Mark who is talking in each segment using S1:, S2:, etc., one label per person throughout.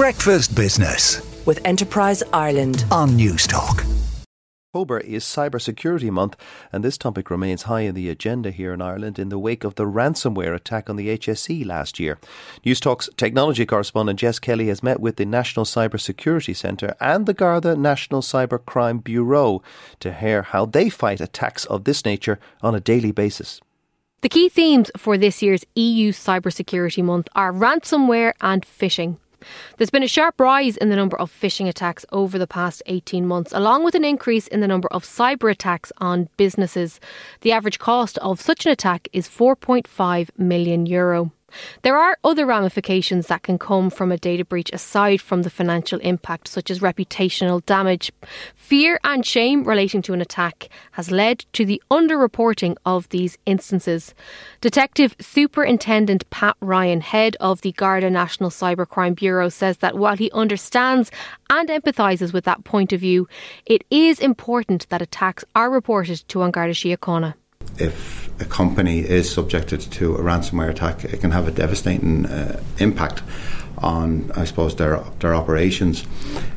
S1: Breakfast Business
S2: with Enterprise Ireland
S1: on Newstalk.
S3: October is Cybersecurity Month, and this topic remains high in the agenda here in Ireland in the wake of the ransomware attack on the HSE last year. Newstalk's technology correspondent Jess Kelly has met with the National Cybersecurity Centre and the Garda National Cybercrime Bureau to hear how they fight attacks of this nature on a daily basis.
S4: The key themes for this year's EU Cybersecurity Month are ransomware and phishing. There's been a sharp rise in the number of phishing attacks over the past 18 months, along with an increase in the number of cyber attacks on businesses. The average cost of such an attack is 4.5 million euro. There are other ramifications that can come from a data breach aside from the financial impact, such as reputational damage. Fear and shame relating to an attack has led to the underreporting of these instances. Detective Superintendent Pat Ryan, head of the Garda National Cybercrime Bureau, says that while he understands and empathises with that point of view, it is important that attacks are reported to An Garda Síochána
S5: if a company is subjected to a ransomware attack, it can have a devastating uh, impact on, I suppose, their their operations.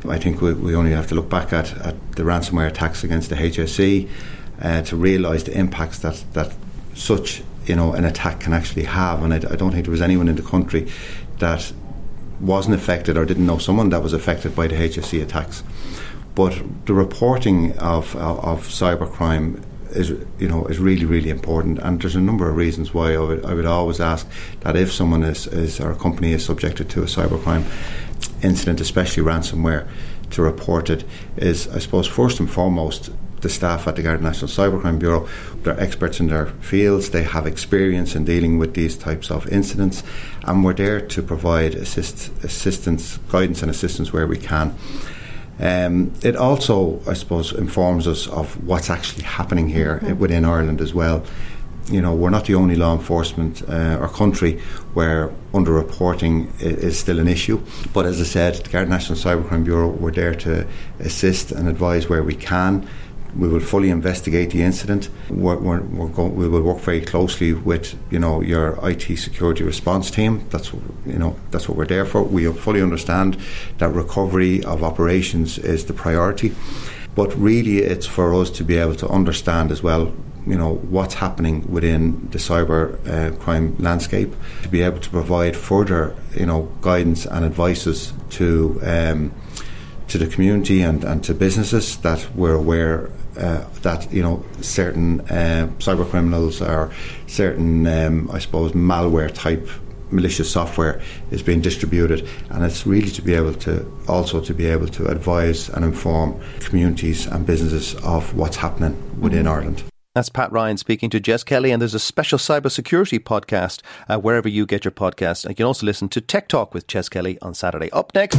S5: I think we, we only have to look back at, at the ransomware attacks against the HSE uh, to realise the impacts that, that such you know an attack can actually have. And I, I don't think there was anyone in the country that wasn't affected or didn't know someone that was affected by the HSE attacks. But the reporting of, of, of cybercrime is you know is really really important. And there's a number of reasons why I would, I would always ask that if someone is, is or a company is subjected to a cybercrime incident especially ransomware to report it is I suppose first and foremost the staff at the Garda National Cybercrime Bureau they're experts in their fields they have experience in dealing with these types of incidents and we're there to provide assist, assistance guidance and assistance where we can um, it also, I suppose, informs us of what's actually happening here mm-hmm. within Ireland as well. You know, we're not the only law enforcement uh, or country where underreporting is still an issue. But as I said, the Garda National Cybercrime Bureau, we're there to assist and advise where we can. We will fully investigate the incident. We're, we're, we're we will work very closely with you know your IT security response team. That's you know that's what we're there for. We fully understand that recovery of operations is the priority, but really it's for us to be able to understand as well you know what's happening within the cyber uh, crime landscape to be able to provide further you know guidance and advices to um, to the community and, and to businesses that we're aware uh, that you know certain uh, cyber criminals or certain, um, I suppose, malware type malicious software is being distributed, and it's really to be able to also to be able to advise and inform communities and businesses of what's happening within. Ireland.
S3: That's Pat Ryan speaking to Jess Kelly, and there's a special cybersecurity podcast uh, wherever you get your podcasts. You can also listen to Tech Talk with Jess Kelly on Saturday. Up next.